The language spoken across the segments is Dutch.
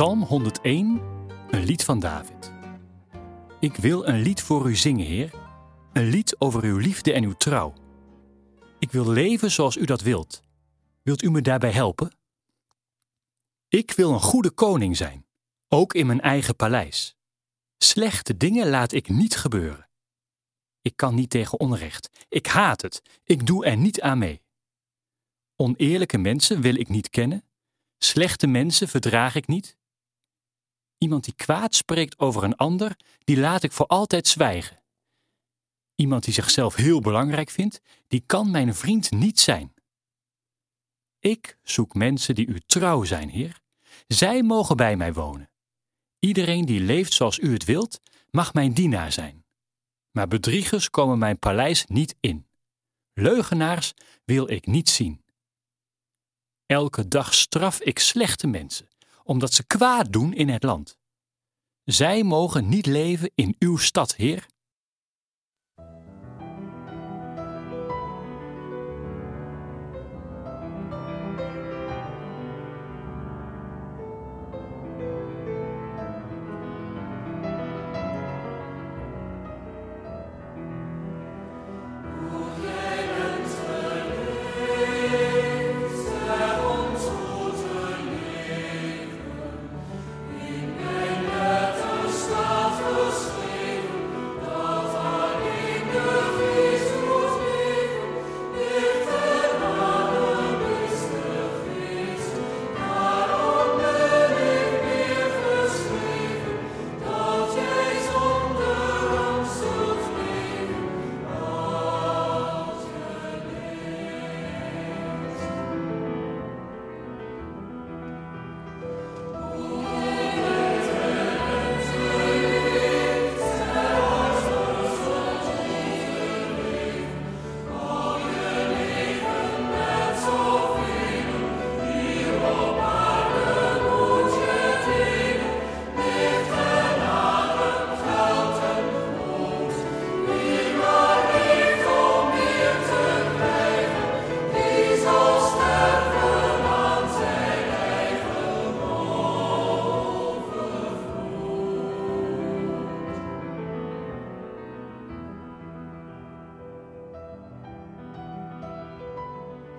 Psalm 101, een lied van David. Ik wil een lied voor u zingen, Heer. Een lied over uw liefde en uw trouw. Ik wil leven zoals u dat wilt. Wilt u me daarbij helpen? Ik wil een goede koning zijn, ook in mijn eigen paleis. Slechte dingen laat ik niet gebeuren. Ik kan niet tegen onrecht. Ik haat het. Ik doe er niet aan mee. Oneerlijke mensen wil ik niet kennen. Slechte mensen verdraag ik niet. Iemand die kwaad spreekt over een ander, die laat ik voor altijd zwijgen. Iemand die zichzelf heel belangrijk vindt, die kan mijn vriend niet zijn. Ik zoek mensen die u trouw zijn, Heer. Zij mogen bij mij wonen. Iedereen die leeft zoals u het wilt, mag mijn dienaar zijn. Maar bedriegers komen mijn paleis niet in. Leugenaars wil ik niet zien. Elke dag straf ik slechte mensen, omdat ze kwaad doen in het land. Zij mogen niet leven in uw stad, Heer.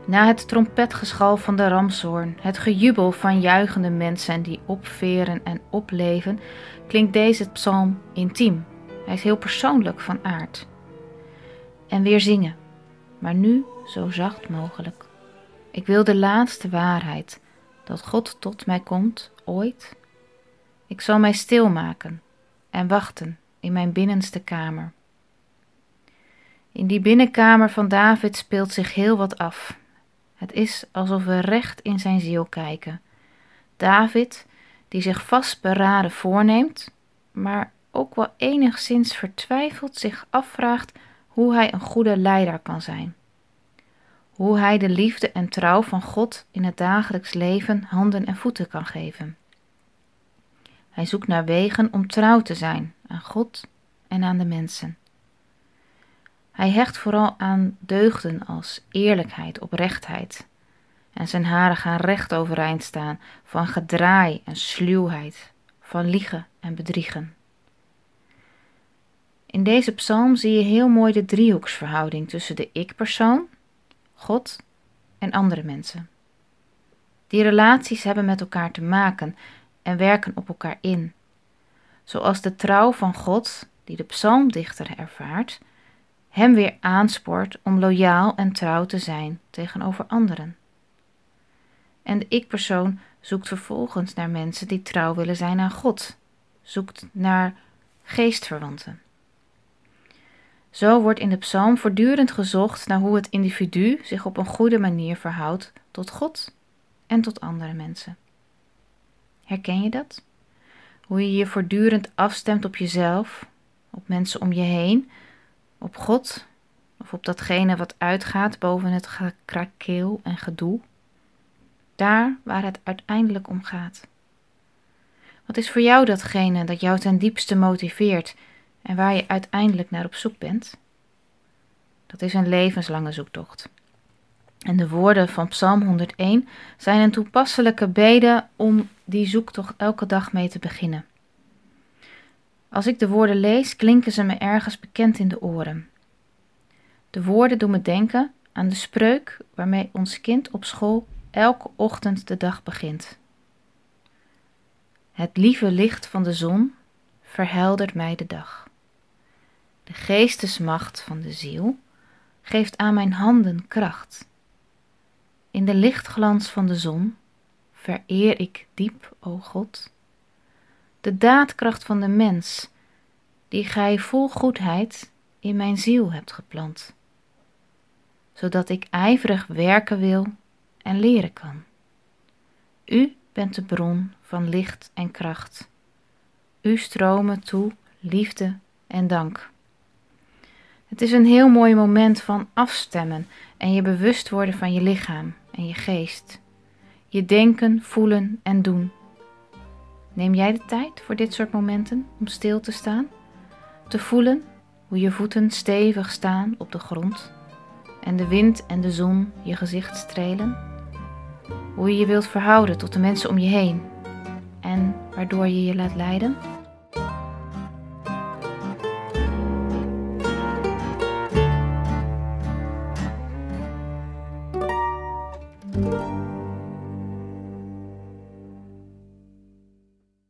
Na het trompetgeschal van de ramshoorn, het gejubel van juichende mensen die opveren en opleven, klinkt deze psalm intiem. Hij is heel persoonlijk van aard. En weer zingen, maar nu zo zacht mogelijk. Ik wil de laatste waarheid, dat God tot mij komt, ooit. Ik zal mij stilmaken en wachten in mijn binnenste kamer. In die binnenkamer van David speelt zich heel wat af. Het is alsof we recht in zijn ziel kijken. David, die zich vastberaden voorneemt, maar ook wel enigszins vertwijfeld zich afvraagt hoe hij een goede leider kan zijn. Hoe hij de liefde en trouw van God in het dagelijks leven handen en voeten kan geven. Hij zoekt naar wegen om trouw te zijn aan God en aan de mensen. Hij hecht vooral aan deugden als eerlijkheid, oprechtheid. En zijn haren gaan recht overeind staan van gedraai en sluwheid, van liegen en bedriegen. In deze psalm zie je heel mooi de driehoeksverhouding tussen de ik-persoon, God en andere mensen. Die relaties hebben met elkaar te maken en werken op elkaar in. Zoals de trouw van God, die de psalmdichter ervaart, hem weer aanspoort om loyaal en trouw te zijn tegenover anderen. En de ik-persoon zoekt vervolgens naar mensen die trouw willen zijn aan God, zoekt naar geestverwanten. Zo wordt in de psalm voortdurend gezocht naar hoe het individu zich op een goede manier verhoudt tot God en tot andere mensen. Herken je dat? Hoe je je voortdurend afstemt op jezelf, op mensen om je heen, op God of op datgene wat uitgaat boven het gekrakeel en gedoe? Daar waar het uiteindelijk om gaat. Wat is voor jou datgene dat jou ten diepste motiveert en waar je uiteindelijk naar op zoek bent? Dat is een levenslange zoektocht. En de woorden van Psalm 101 zijn een toepasselijke bede om die zoektocht elke dag mee te beginnen. Als ik de woorden lees, klinken ze me ergens bekend in de oren. De woorden doen me denken aan de spreuk waarmee ons kind op school elke ochtend de dag begint. Het lieve licht van de zon verheldert mij de dag. De geestesmacht van de ziel geeft aan mijn handen kracht. In de lichtglans van de zon vereer ik diep, o God, de daadkracht van de mens, die gij vol goedheid in mijn ziel hebt geplant, zodat ik ijverig werken wil en leren kan. U bent de bron van licht en kracht. U stromen toe liefde en dank. Het is een heel mooi moment van afstemmen en je bewust worden van je lichaam en je geest. Je denken, voelen en doen. Neem jij de tijd voor dit soort momenten om stil te staan? Te voelen hoe je voeten stevig staan op de grond en de wind en de zon je gezicht strelen? Hoe je je wilt verhouden tot de mensen om je heen en waardoor je je laat leiden?